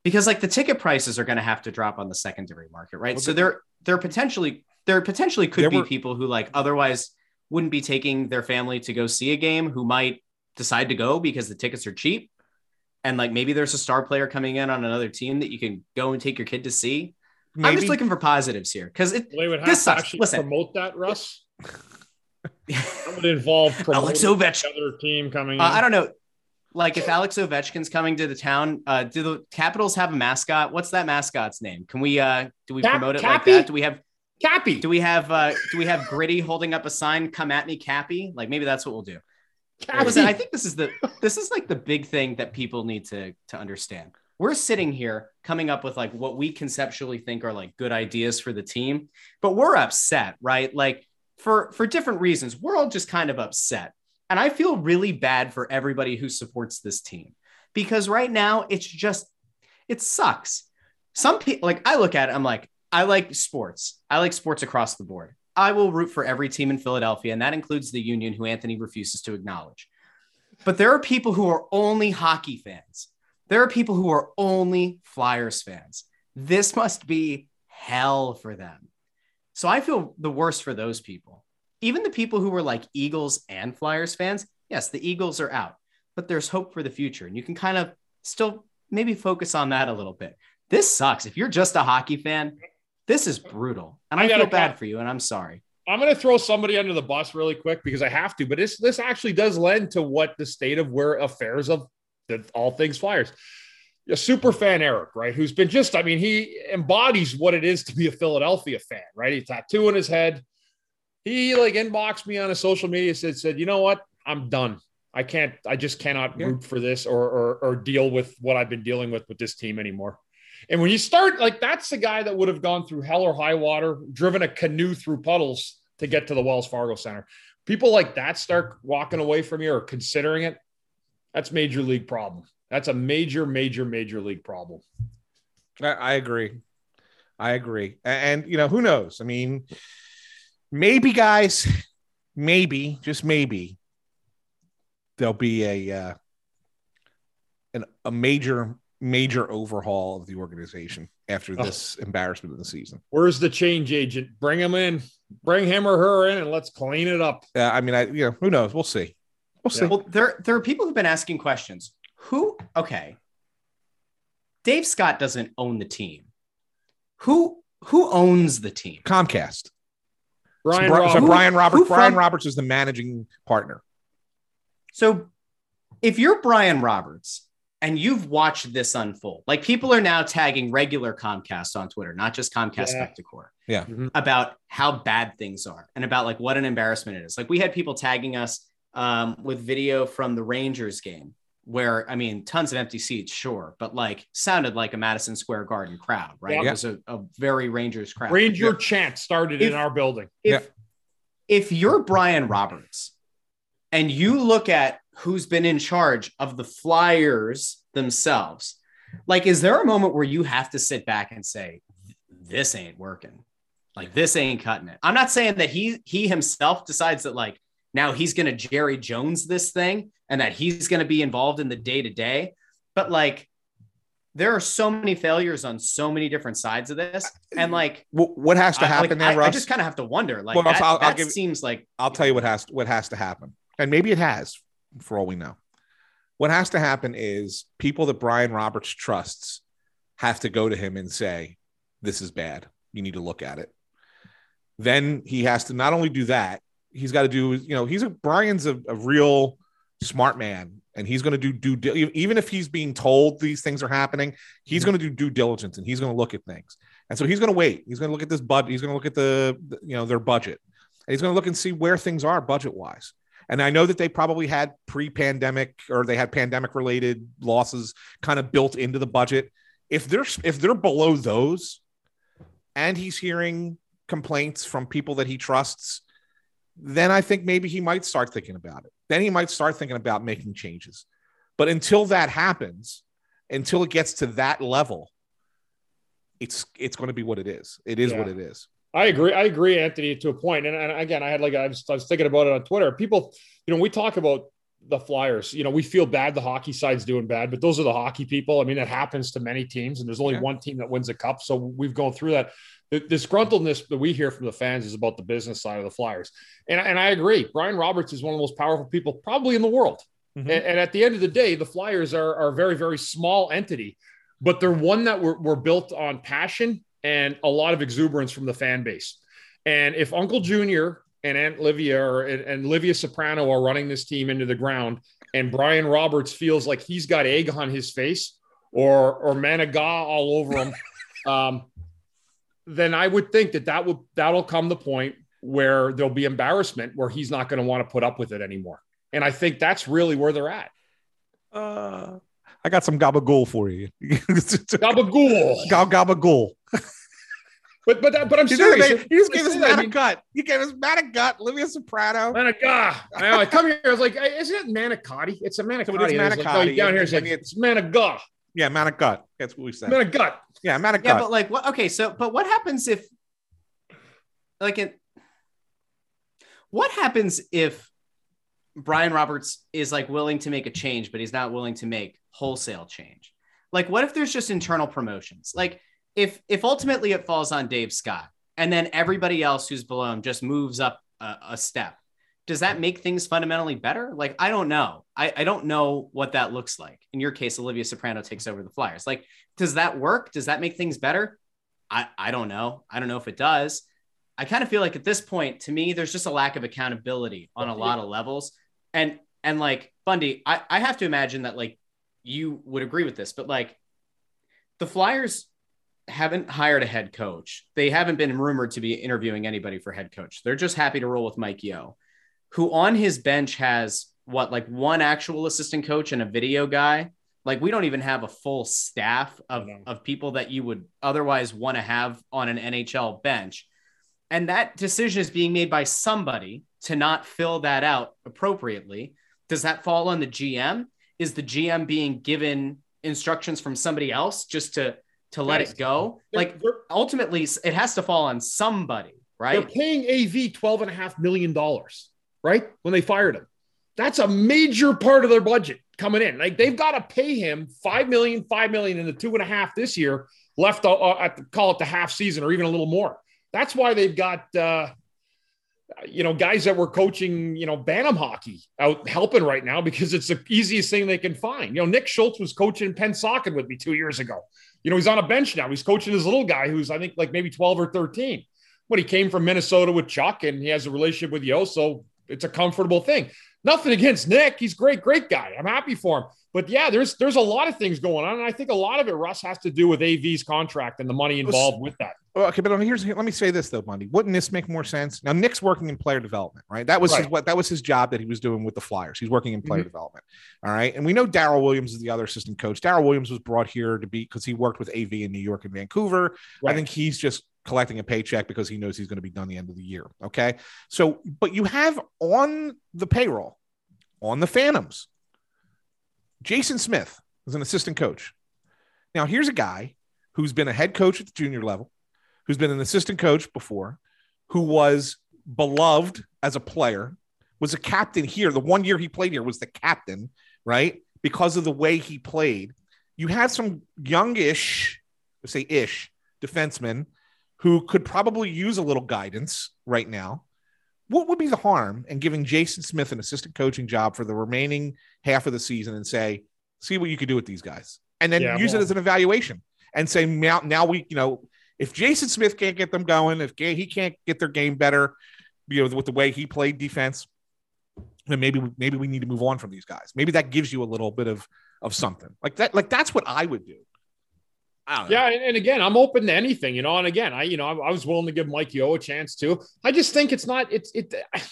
Because like the ticket prices are going to have to drop on the secondary market, right? Well, so there- there, there potentially, there potentially could There be were- people who like otherwise wouldn't be taking their family to go see a game who might decide to go because the tickets are cheap and like maybe there's a star player coming in on another team that you can go and take your kid to see. I'm just looking for positives here because it. They would have This to sucks. actually Listen. promote that, Russ. That would involve Alex promoting Ovechkin. the other team coming in. Uh, I don't know. Like if Alex Ovechkin's coming to the town, uh, do the Capitals have a mascot? What's that mascot's name? Can we uh do we Cap- promote it Cappy? like that? Do we have Cappy. do we have uh do we have Gritty holding up a sign? Come at me, Cappy. Like maybe that's what we'll do. Listen, I think this is the this is like the big thing that people need to to understand. We're sitting here coming up with like what we conceptually think are like good ideas for the team, but we're upset, right? Like for for different reasons. We're all just kind of upset. And I feel really bad for everybody who supports this team because right now it's just it sucks. Some people like I look at it, I'm like, I like sports. I like sports across the board. I will root for every team in Philadelphia, and that includes the Union, who Anthony refuses to acknowledge. But there are people who are only hockey fans. There are people who are only Flyers fans. This must be hell for them. So I feel the worst for those people. Even the people who were like Eagles and Flyers fans, yes, the Eagles are out. but there's hope for the future. And you can kind of still maybe focus on that a little bit. This sucks. If you're just a hockey fan, this is brutal. And I, I feel bad for you, and I'm sorry. I'm going to throw somebody under the bus really quick because I have to, but this this actually does lend to what the state of where affairs of the, all things Flyers. A super fan Eric, right? Who's been just, I mean, he embodies what it is to be a Philadelphia fan, right? He tattoo in his head. He like inboxed me on a social media, said, said, you know what? I'm done. I can't, I just cannot yeah. root for this or, or or deal with what I've been dealing with with this team anymore. And when you start, like, that's the guy that would have gone through hell or high water, driven a canoe through puddles to get to the Wells Fargo Center. People like that start walking away from you or considering it. That's major league problem. That's a major, major, major league problem. I, I agree. I agree. And, and, you know, who knows? I mean, maybe, guys, maybe, just maybe, there'll be a uh, an, a major major overhaul of the organization after oh. this oh. embarrassment of the season. Where's the change agent? Bring him in, bring him or her in, and let's clean it up. Yeah, I mean, I you know, who knows? We'll see. We'll see. Well, there there are people who've been asking questions. Who? Okay, Dave Scott doesn't own the team. Who who owns the team? Comcast. Brian, so, so Brian Roberts. Brian from, Roberts is the managing partner. So, if you're Brian Roberts and you've watched this unfold. Like people are now tagging regular Comcast on Twitter, not just Comcast yeah. Spectacor. Yeah. Mm-hmm. About how bad things are and about like what an embarrassment it is. Like we had people tagging us um, with video from the Rangers game where I mean, tons of empty seats, sure, but like sounded like a Madison Square Garden crowd, right? Yeah. It was a, a, very Rangers crowd. Ranger yeah. chant started if, in our building. If, yeah. if you're Brian Roberts and you look at who's been in charge of the Flyers themselves. Like, is there a moment where you have to sit back and say, this ain't working? Like, this ain't cutting it. I'm not saying that he he himself decides that like now he's gonna Jerry Jones this thing and that he's gonna be involved in the day to day, but like there are so many failures on so many different sides of this. And like, what has to happen I, like, there, I, I, just kind of have to wonder. Like, well, that, I'll, I'll that give, seems like I'll tell you what has what has to happen, and maybe it has for all we know. What has to happen is people that Brian Roberts trusts have to go to him and say, This is bad. You need to look at it. Then he has to not only do that, he's got to do, you know, he's a Brian's a, a real smart man and he's going to do do even if he's being told these things are happening he's mm-hmm. going to do due diligence and he's going to look at things and so he's going to wait he's going to look at this budget he's going to look at the, you know their budget and he's going to look and see where things are budget wise and I know that they probably had pre pandemic or they had pandemic related losses kind of built into the budget. If they're if they're below those and he's hearing complaints from people that he trusts, then I think maybe he might start thinking about it. Then he might start thinking about making changes. But until that happens, until it gets to that level, it's it's going to be what it is. It is yeah. what it is. I agree. I agree, Anthony, to a point. And, and again, I had like I was, I was thinking about it on Twitter. People, you know, we talk about the Flyers. You know, we feel bad the hockey side's doing bad, but those are the hockey people. I mean, that happens to many teams, and there's only yeah. one team that wins a cup. So we've gone through that. The disgruntledness that we hear from the fans is about the business side of the Flyers. And, and I agree. Brian Roberts is one of the most powerful people probably in the world. Mm-hmm. And, and, at the end of the day, the Flyers are, are a very, very small entity, but they're one that were, were built on passion and a lot of exuberance from the fan base. And if Uncle Junior and Aunt Livia or, and, and Livia Soprano are running this team into the ground, and Brian Roberts feels like he's got egg on his face or or Managa all over him, um, then I would think that that would that'll come the point where there'll be embarrassment where he's not going to want to put up with it anymore. And I think that's really where they're at. Uh, I got some gabagool for you. gabagool. Gab gabagool. But but but I'm serious. He, he just gave us Matt a gut. He gave us Matt a gut. Livia Soprano. Manigat. I come here. I was like, isn't it manicotti? It's a manicotti. So it is manicotti. Like, oh, down here, it's like it's manigat. Yeah, man of gut. That's what we said. Man of gut. Yeah, manigut. Yeah, gut. Yeah, but like, what? Okay, so but what happens if, like, it? What happens if Brian Roberts is like willing to make a change, but he's not willing to make wholesale change? Like, what if there's just internal promotions? Like, if if ultimately it falls on Dave Scott, and then everybody else who's below him just moves up a, a step, does that make things fundamentally better? Like, I don't know. I, I don't know what that looks like. In your case, Olivia Soprano takes over the Flyers. Like, does that work? Does that make things better? I, I don't know. I don't know if it does. I kind of feel like at this point, to me, there's just a lack of accountability on a lot of levels. And and like Bundy, I, I have to imagine that like you would agree with this, but like the Flyers haven't hired a head coach. They haven't been rumored to be interviewing anybody for head coach. They're just happy to roll with Mike Yeo, who on his bench has what like one actual assistant coach and a video guy. Like we don't even have a full staff of, of people that you would otherwise want to have on an NHL bench. And that decision is being made by somebody to not fill that out appropriately. Does that fall on the GM? Is the GM being given instructions from somebody else just to to let it go. Like ultimately, it has to fall on somebody, right? They're paying AV twelve and a half million dollars, right? When they fired him, that's a major part of their budget coming in. Like they've got to pay him five million, five million, and the two and a half this year left uh, at the, call it the half season or even a little more. That's why they've got. Uh, you know, guys that were coaching, you know, Bantam hockey out helping right now because it's the easiest thing they can find. You know, Nick Schultz was coaching Pennsauken with me two years ago. You know, he's on a bench now. He's coaching his little guy who's, I think, like maybe 12 or 13. But he came from Minnesota with Chuck and he has a relationship with Yeo, So it's a comfortable thing. Nothing against Nick. He's great, great guy. I'm happy for him. But yeah, there's there's a lot of things going on. And I think a lot of it, Russ, has to do with AV's contract and the money involved with that. Okay, but here's let me say this though, Bundy. Wouldn't this make more sense? Now Nick's working in player development, right? That was right. his what that was his job that he was doing with the Flyers. He's working in player mm-hmm. development. All right. And we know Daryl Williams is the other assistant coach. Daryl Williams was brought here to be because he worked with AV in New York and Vancouver. Right. I think he's just collecting a paycheck because he knows he's going to be done the end of the year. Okay. So, but you have on the payroll, on the Phantoms, Jason Smith is an assistant coach. Now, here's a guy who's been a head coach at the junior level who's been an assistant coach before, who was beloved as a player, was a captain here. The one year he played here was the captain, right? Because of the way he played. You had some youngish, say ish, defensemen who could probably use a little guidance right now. What would be the harm in giving Jason Smith an assistant coaching job for the remaining half of the season and say, see what you could do with these guys? And then yeah, use it as an evaluation and say, now, now we, you know, if Jason Smith can't get them going, if he can't get their game better, you know, with the way he played defense, then maybe maybe we need to move on from these guys. Maybe that gives you a little bit of of something like that. Like that's what I would do. Yeah, and, and, again, I'm open to anything, you know. And again, I you know I, I was willing to give Mike Yeo a chance too. I just think it's not it's it.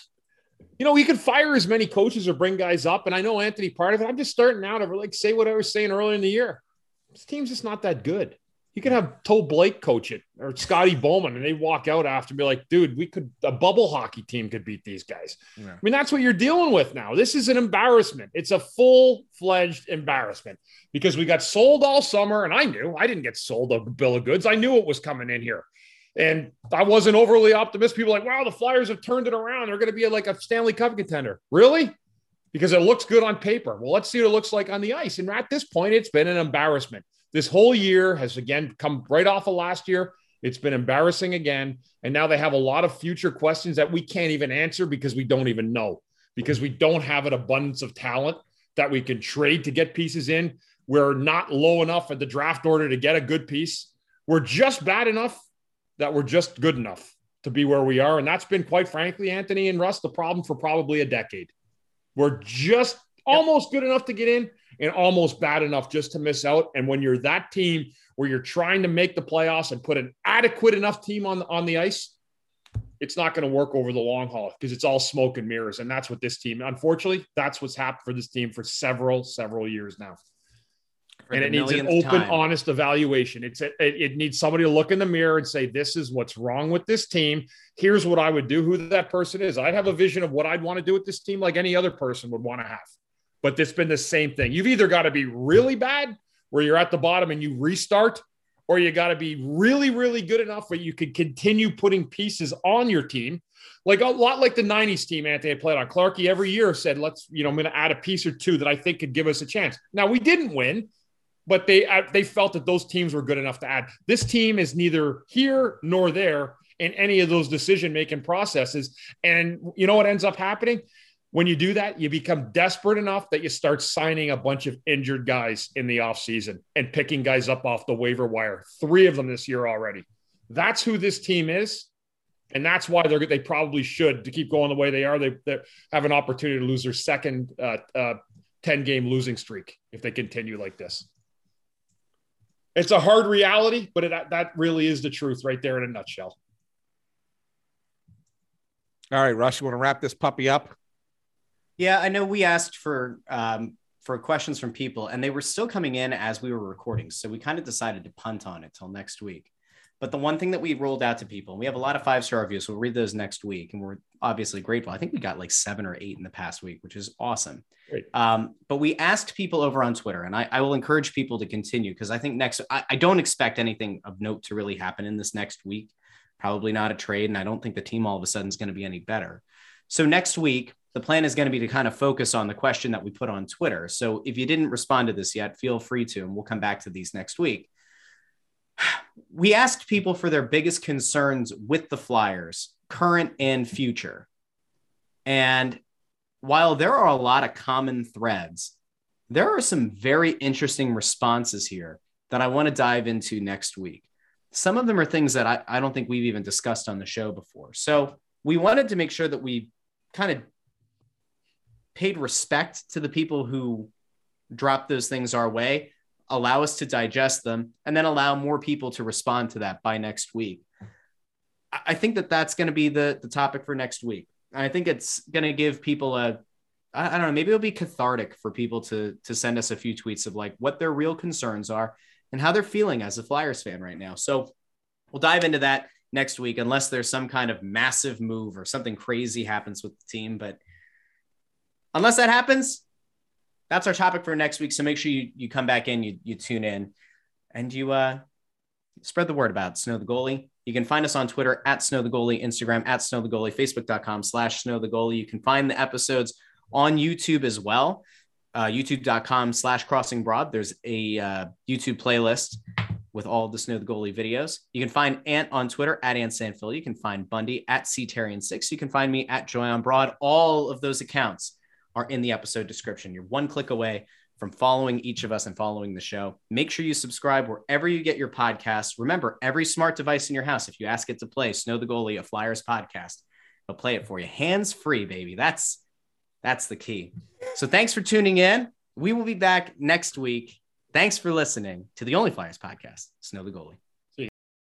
You know, he could fire as many coaches or bring guys up, and I know Anthony part of it. I'm just starting out to like say what I was saying earlier in the year. This team's just not that good. You could have Toe Blake coach it or Scotty Bowman, and they walk out after and be like, dude, we could, a bubble hockey team could beat these guys. Yeah. I mean, that's what you're dealing with now. This is an embarrassment. It's a full fledged embarrassment because we got sold all summer, and I knew I didn't get sold a bill of goods. I knew it was coming in here. And I wasn't overly optimistic. People like, wow, the Flyers have turned it around. They're going to be like a Stanley Cup contender. Really? Because it looks good on paper. Well, let's see what it looks like on the ice. And at this point, it's been an embarrassment. This whole year has again come right off of last year. It's been embarrassing again. And now they have a lot of future questions that we can't even answer because we don't even know, because we don't have an abundance of talent that we can trade to get pieces in. We're not low enough at the draft order to get a good piece. We're just bad enough that we're just good enough to be where we are. And that's been, quite frankly, Anthony and Russ, the problem for probably a decade. We're just almost good enough to get in and almost bad enough just to miss out. And when you're that team where you're trying to make the playoffs and put an adequate enough team on, on the ice, it's not going to work over the long haul because it's all smoke and mirrors. And that's what this team, unfortunately, that's what's happened for this team for several, several years now. For and it needs an open, time. honest evaluation. It's a, it, it needs somebody to look in the mirror and say, "This is what's wrong with this team. Here's what I would do." Who that person is? I'd have a vision of what I'd want to do with this team, like any other person would want to have but it's been the same thing. You've either got to be really bad where you're at the bottom and you restart, or you got to be really, really good enough where you can continue putting pieces on your team. Like a lot like the 90s team Anthony played on. Clarky every year said, let's, you know, I'm going to add a piece or two that I think could give us a chance. Now we didn't win, but they uh, they felt that those teams were good enough to add. This team is neither here nor there. in any of those decision making processes. And you know what ends up happening? When you do that, you become desperate enough that you start signing a bunch of injured guys in the offseason and picking guys up off the waiver wire. Three of them this year already. That's who this team is. And that's why they're they probably should to keep going the way they are. They, they have an opportunity to lose their second uh, uh, 10 game losing streak if they continue like this. It's a hard reality, but it, that really is the truth right there in a nutshell. All right, Russ, you want to wrap this puppy up? Yeah, I know we asked for um, for questions from people, and they were still coming in as we were recording. So we kind of decided to punt on it till next week. But the one thing that we rolled out to people, and we have a lot of five star reviews, so we'll read those next week, and we're obviously grateful. I think we got like seven or eight in the past week, which is awesome. Um, but we asked people over on Twitter, and I, I will encourage people to continue because I think next, I, I don't expect anything of note to really happen in this next week. Probably not a trade, and I don't think the team all of a sudden is going to be any better. So next week, the plan is going to be to kind of focus on the question that we put on Twitter. So if you didn't respond to this yet, feel free to, and we'll come back to these next week. We asked people for their biggest concerns with the Flyers, current and future. And while there are a lot of common threads, there are some very interesting responses here that I want to dive into next week. Some of them are things that I, I don't think we've even discussed on the show before. So we wanted to make sure that we kind of paid respect to the people who drop those things our way, allow us to digest them, and then allow more people to respond to that by next week. I think that that's going to be the, the topic for next week. I think it's going to give people a, I don't know, maybe it'll be cathartic for people to to send us a few tweets of like what their real concerns are and how they're feeling as a Flyers fan right now. So we'll dive into that next week, unless there's some kind of massive move or something crazy happens with the team. But unless that happens, that's our topic for next week. So make sure you, you come back in, you, you tune in, and you uh, spread the word about Snow the Goalie. You can find us on Twitter at Snow the Goalie, Instagram at Snow the Goalie, Facebook.com slash Snow the Goalie. You can find the episodes on YouTube as well. Uh, YouTube.com slash Crossing Broad. There's a uh, YouTube playlist with all the Snow the Goalie videos. You can find Ant on Twitter at Ant Sanfil. You can find Bundy at CTherien6. You can find me at Joy on Broad. All of those accounts are in the episode description. You're one click away from following each of us and following the show. Make sure you subscribe wherever you get your podcasts. Remember, every smart device in your house, if you ask it to play Snow the Goalie, a Flyers podcast, it'll play it for you. Hands free, baby. That's that's the key. So thanks for tuning in. We will be back next week. Thanks for listening to the Only Flyers podcast, Snow the Goalie.